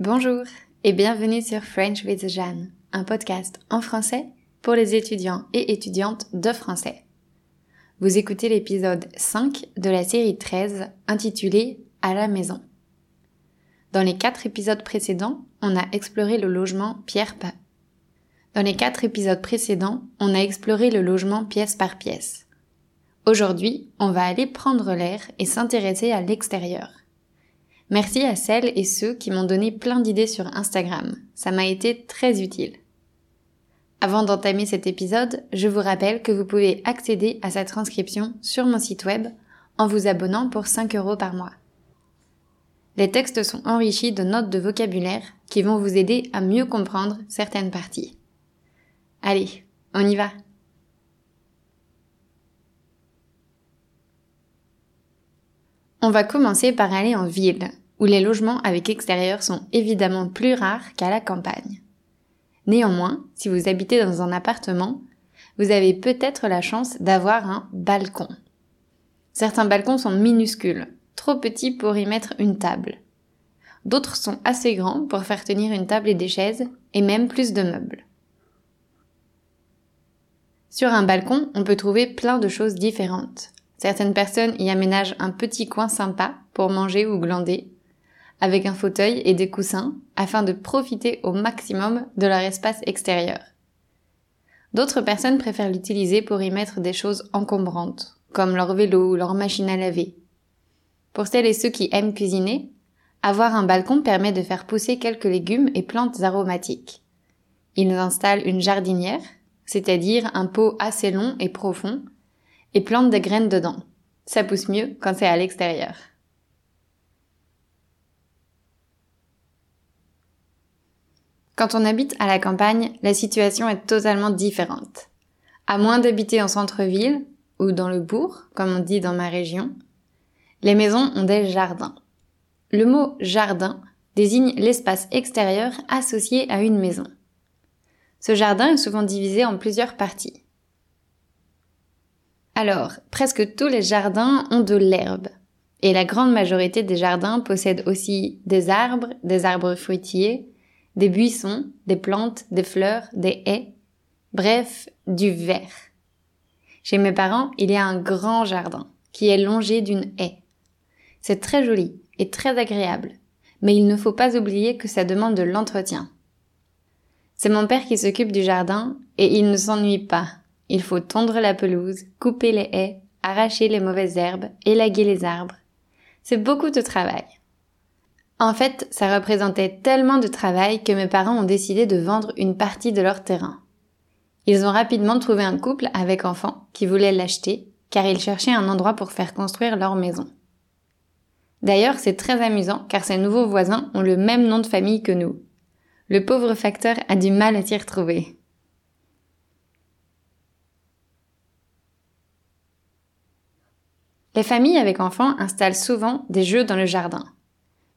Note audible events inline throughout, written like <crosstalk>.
Bonjour et bienvenue sur French with Jeanne, un podcast en français pour les étudiants et étudiantes de français. Vous écoutez l'épisode 5 de la série 13 intitulé À la maison. Dans les quatre épisodes précédents, on a exploré le logement pierre par Dans les quatre épisodes précédents, on a exploré le logement pièce par pièce. Aujourd'hui, on va aller prendre l'air et s'intéresser à l'extérieur. Merci à celles et ceux qui m'ont donné plein d'idées sur Instagram. Ça m'a été très utile. Avant d'entamer cet épisode, je vous rappelle que vous pouvez accéder à sa transcription sur mon site web en vous abonnant pour 5 euros par mois. Les textes sont enrichis de notes de vocabulaire qui vont vous aider à mieux comprendre certaines parties. Allez, on y va. On va commencer par aller en ville, où les logements avec extérieur sont évidemment plus rares qu'à la campagne. Néanmoins, si vous habitez dans un appartement, vous avez peut-être la chance d'avoir un balcon. Certains balcons sont minuscules, trop petits pour y mettre une table. D'autres sont assez grands pour faire tenir une table et des chaises, et même plus de meubles. Sur un balcon, on peut trouver plein de choses différentes. Certaines personnes y aménagent un petit coin sympa pour manger ou glander, avec un fauteuil et des coussins afin de profiter au maximum de leur espace extérieur. D'autres personnes préfèrent l'utiliser pour y mettre des choses encombrantes, comme leur vélo ou leur machine à laver. Pour celles et ceux qui aiment cuisiner, avoir un balcon permet de faire pousser quelques légumes et plantes aromatiques. Ils installent une jardinière, c'est-à-dire un pot assez long et profond, et plantent des graines dedans. Ça pousse mieux quand c'est à l'extérieur. Quand on habite à la campagne, la situation est totalement différente. À moins d'habiter en centre-ville ou dans le bourg, comme on dit dans ma région, les maisons ont des jardins. Le mot jardin désigne l'espace extérieur associé à une maison. Ce jardin est souvent divisé en plusieurs parties. Alors, presque tous les jardins ont de l'herbe. Et la grande majorité des jardins possèdent aussi des arbres, des arbres fruitiers, des buissons, des plantes, des fleurs, des haies, bref, du vert. Chez mes parents, il y a un grand jardin qui est longé d'une haie. C'est très joli et très agréable, mais il ne faut pas oublier que ça demande de l'entretien. C'est mon père qui s'occupe du jardin et il ne s'ennuie pas. Il faut tondre la pelouse, couper les haies, arracher les mauvaises herbes, élaguer les arbres. C'est beaucoup de travail. En fait, ça représentait tellement de travail que mes parents ont décidé de vendre une partie de leur terrain. Ils ont rapidement trouvé un couple avec enfants qui voulait l'acheter car ils cherchaient un endroit pour faire construire leur maison. D'ailleurs, c'est très amusant car ces nouveaux voisins ont le même nom de famille que nous. Le pauvre facteur a du mal à s'y retrouver. Les familles avec enfants installent souvent des jeux dans le jardin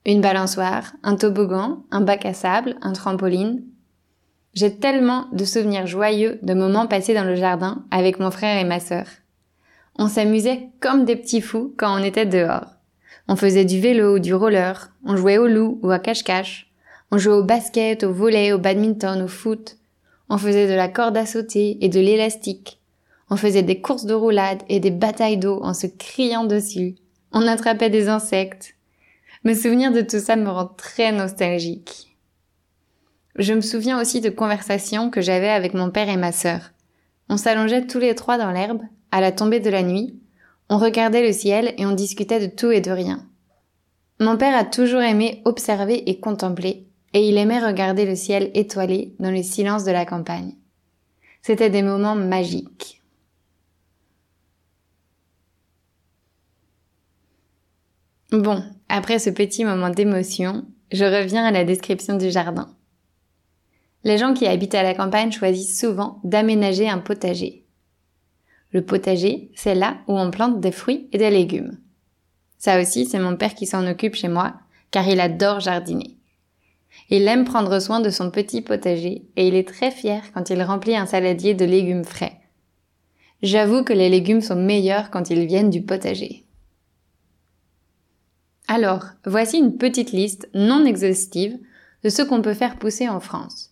une balançoire, un toboggan, un bac à sable, un trampoline. J'ai tellement de souvenirs joyeux de moments passés dans le jardin avec mon frère et ma sœur. On s'amusait comme des petits fous quand on était dehors. On faisait du vélo ou du roller, on jouait au loup ou à cache-cache, on jouait au basket, au volet, au badminton, au foot, on faisait de la corde à sauter et de l'élastique, on faisait des courses de roulade et des batailles d'eau en se criant dessus, on attrapait des insectes, me souvenir de tout ça me rend très nostalgique. Je me souviens aussi de conversations que j'avais avec mon père et ma sœur. On s'allongeait tous les trois dans l'herbe, à la tombée de la nuit, on regardait le ciel et on discutait de tout et de rien. Mon père a toujours aimé observer et contempler, et il aimait regarder le ciel étoilé dans le silence de la campagne. C'était des moments magiques. Bon, après ce petit moment d'émotion, je reviens à la description du jardin. Les gens qui habitent à la campagne choisissent souvent d'aménager un potager. Le potager, c'est là où on plante des fruits et des légumes. Ça aussi, c'est mon père qui s'en occupe chez moi, car il adore jardiner. Il aime prendre soin de son petit potager et il est très fier quand il remplit un saladier de légumes frais. J'avoue que les légumes sont meilleurs quand ils viennent du potager. Alors, voici une petite liste non exhaustive de ce qu'on peut faire pousser en France.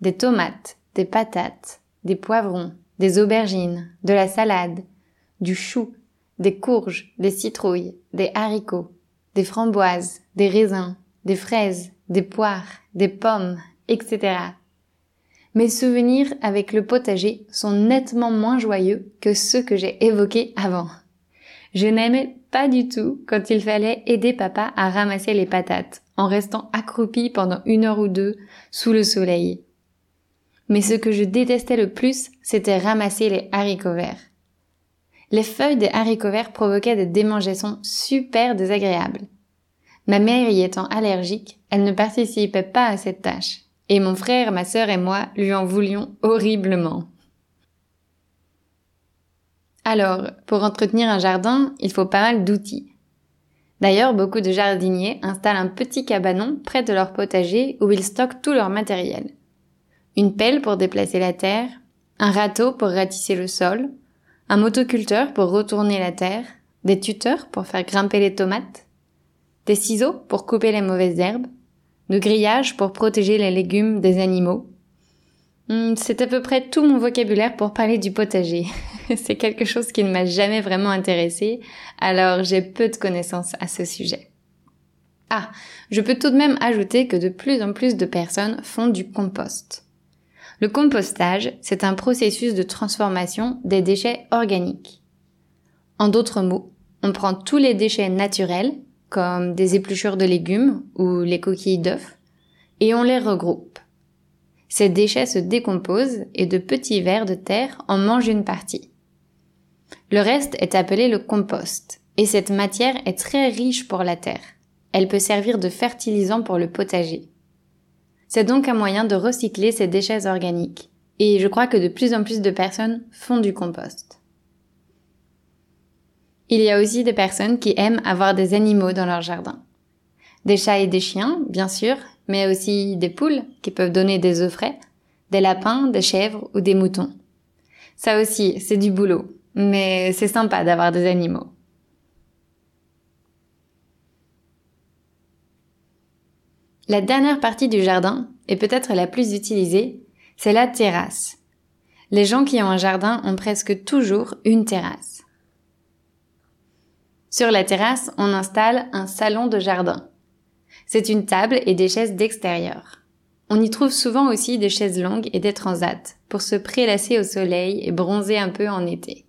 Des tomates, des patates, des poivrons, des aubergines, de la salade, du chou, des courges, des citrouilles, des haricots, des framboises, des raisins, des fraises, des poires, des pommes, etc. Mes souvenirs avec le potager sont nettement moins joyeux que ceux que j'ai évoqués avant. Je n'aimais pas du tout quand il fallait aider papa à ramasser les patates en restant accroupi pendant une heure ou deux sous le soleil. Mais ce que je détestais le plus, c'était ramasser les haricots verts. Les feuilles des haricots verts provoquaient des démangeaisons super désagréables. Ma mère y étant allergique, elle ne participait pas à cette tâche, et mon frère, ma sœur et moi lui en voulions horriblement. Alors, pour entretenir un jardin, il faut pas mal d'outils. D'ailleurs, beaucoup de jardiniers installent un petit cabanon près de leur potager où ils stockent tout leur matériel. Une pelle pour déplacer la terre, un râteau pour ratisser le sol, un motoculteur pour retourner la terre, des tuteurs pour faire grimper les tomates, des ciseaux pour couper les mauvaises herbes, de grillage pour protéger les légumes des animaux. Hmm, c'est à peu près tout mon vocabulaire pour parler du potager. <laughs> C'est quelque chose qui ne m'a jamais vraiment intéressé, alors j'ai peu de connaissances à ce sujet. Ah, je peux tout de même ajouter que de plus en plus de personnes font du compost. Le compostage, c'est un processus de transformation des déchets organiques. En d'autres mots, on prend tous les déchets naturels, comme des épluchures de légumes ou les coquilles d'œufs, et on les regroupe. Ces déchets se décomposent et de petits vers de terre en mangent une partie. Le reste est appelé le compost, et cette matière est très riche pour la terre. Elle peut servir de fertilisant pour le potager. C'est donc un moyen de recycler ces déchets organiques, et je crois que de plus en plus de personnes font du compost. Il y a aussi des personnes qui aiment avoir des animaux dans leur jardin. Des chats et des chiens, bien sûr, mais aussi des poules qui peuvent donner des œufs frais, des lapins, des chèvres ou des moutons. Ça aussi, c'est du boulot, mais c'est sympa d'avoir des animaux. La dernière partie du jardin, et peut-être la plus utilisée, c'est la terrasse. Les gens qui ont un jardin ont presque toujours une terrasse. Sur la terrasse, on installe un salon de jardin. C'est une table et des chaises d'extérieur. On y trouve souvent aussi des chaises longues et des transats pour se prélasser au soleil et bronzer un peu en été.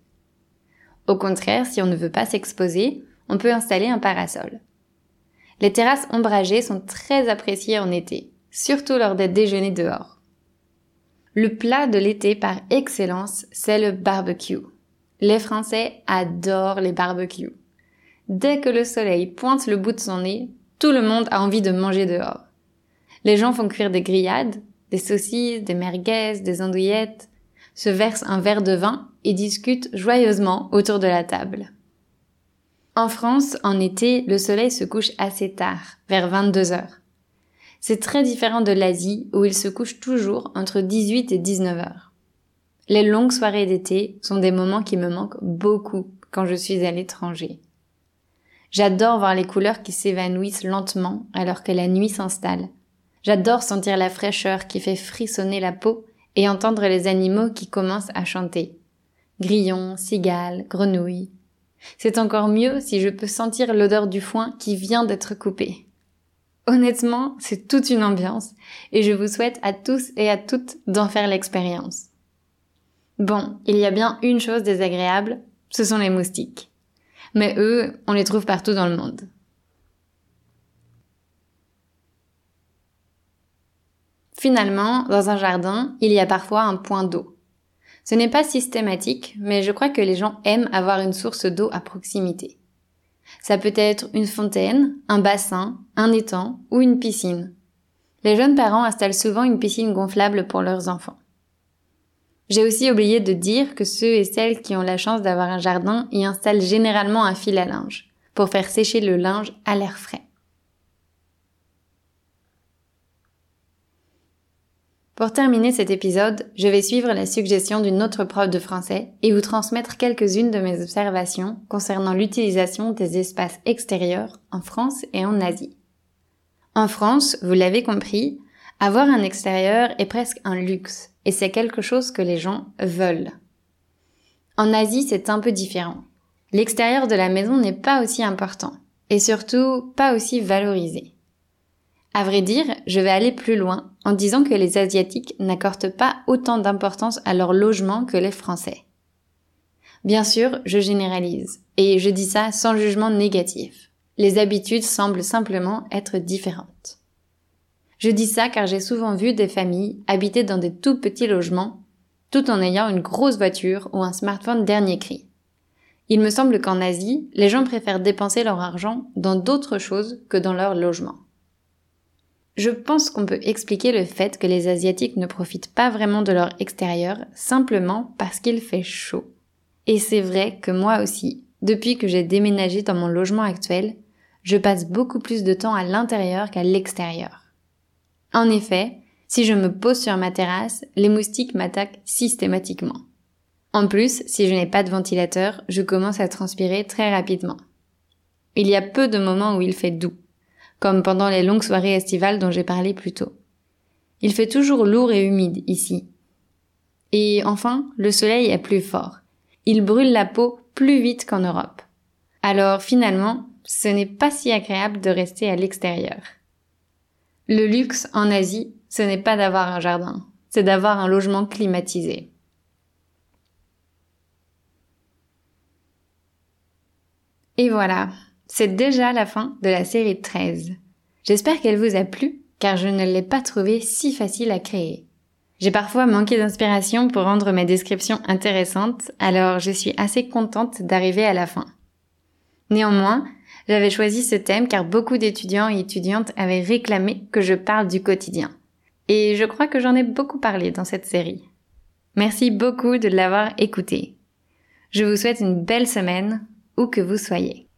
Au contraire, si on ne veut pas s'exposer, on peut installer un parasol. Les terrasses ombragées sont très appréciées en été, surtout lors des déjeuners dehors. Le plat de l'été par excellence, c'est le barbecue. Les Français adorent les barbecues. Dès que le soleil pointe le bout de son nez, tout le monde a envie de manger dehors. Les gens font cuire des grillades, des saucisses, des merguez, des andouillettes, se versent un verre de vin et discutent joyeusement autour de la table. En France, en été, le soleil se couche assez tard, vers 22 heures. C'est très différent de l'Asie où il se couche toujours entre 18 et 19 heures. Les longues soirées d'été sont des moments qui me manquent beaucoup quand je suis à l'étranger. J'adore voir les couleurs qui s'évanouissent lentement alors que la nuit s'installe. J'adore sentir la fraîcheur qui fait frissonner la peau et entendre les animaux qui commencent à chanter. Grillons, cigales, grenouilles. C'est encore mieux si je peux sentir l'odeur du foin qui vient d'être coupé. Honnêtement, c'est toute une ambiance et je vous souhaite à tous et à toutes d'en faire l'expérience. Bon, il y a bien une chose désagréable, ce sont les moustiques mais eux, on les trouve partout dans le monde. Finalement, dans un jardin, il y a parfois un point d'eau. Ce n'est pas systématique, mais je crois que les gens aiment avoir une source d'eau à proximité. Ça peut être une fontaine, un bassin, un étang ou une piscine. Les jeunes parents installent souvent une piscine gonflable pour leurs enfants. J'ai aussi oublié de dire que ceux et celles qui ont la chance d'avoir un jardin y installent généralement un fil à linge pour faire sécher le linge à l'air frais. Pour terminer cet épisode, je vais suivre la suggestion d'une autre prof de français et vous transmettre quelques-unes de mes observations concernant l'utilisation des espaces extérieurs en France et en Asie. En France, vous l'avez compris, avoir un extérieur est presque un luxe, et c'est quelque chose que les gens veulent. En Asie, c'est un peu différent. L'extérieur de la maison n'est pas aussi important, et surtout pas aussi valorisé. À vrai dire, je vais aller plus loin en disant que les Asiatiques n'accordent pas autant d'importance à leur logement que les Français. Bien sûr, je généralise, et je dis ça sans jugement négatif. Les habitudes semblent simplement être différentes. Je dis ça car j'ai souvent vu des familles habiter dans des tout petits logements, tout en ayant une grosse voiture ou un smartphone dernier cri. Il me semble qu'en Asie, les gens préfèrent dépenser leur argent dans d'autres choses que dans leur logement. Je pense qu'on peut expliquer le fait que les Asiatiques ne profitent pas vraiment de leur extérieur simplement parce qu'il fait chaud. Et c'est vrai que moi aussi, depuis que j'ai déménagé dans mon logement actuel, je passe beaucoup plus de temps à l'intérieur qu'à l'extérieur. En effet, si je me pose sur ma terrasse, les moustiques m'attaquent systématiquement. En plus, si je n'ai pas de ventilateur, je commence à transpirer très rapidement. Il y a peu de moments où il fait doux comme pendant les longues soirées estivales dont j'ai parlé plus tôt. Il fait toujours lourd et humide ici. Et enfin, le soleil est plus fort. Il brûle la peau plus vite qu'en Europe. Alors finalement, ce n'est pas si agréable de rester à l'extérieur. Le luxe en Asie, ce n'est pas d'avoir un jardin, c'est d'avoir un logement climatisé. Et voilà, c'est déjà la fin de la série 13. J'espère qu'elle vous a plu, car je ne l'ai pas trouvée si facile à créer. J'ai parfois manqué d'inspiration pour rendre mes descriptions intéressantes, alors je suis assez contente d'arriver à la fin. Néanmoins, j'avais choisi ce thème car beaucoup d'étudiants et étudiantes avaient réclamé que je parle du quotidien. Et je crois que j'en ai beaucoup parlé dans cette série. Merci beaucoup de l'avoir écouté. Je vous souhaite une belle semaine, où que vous soyez.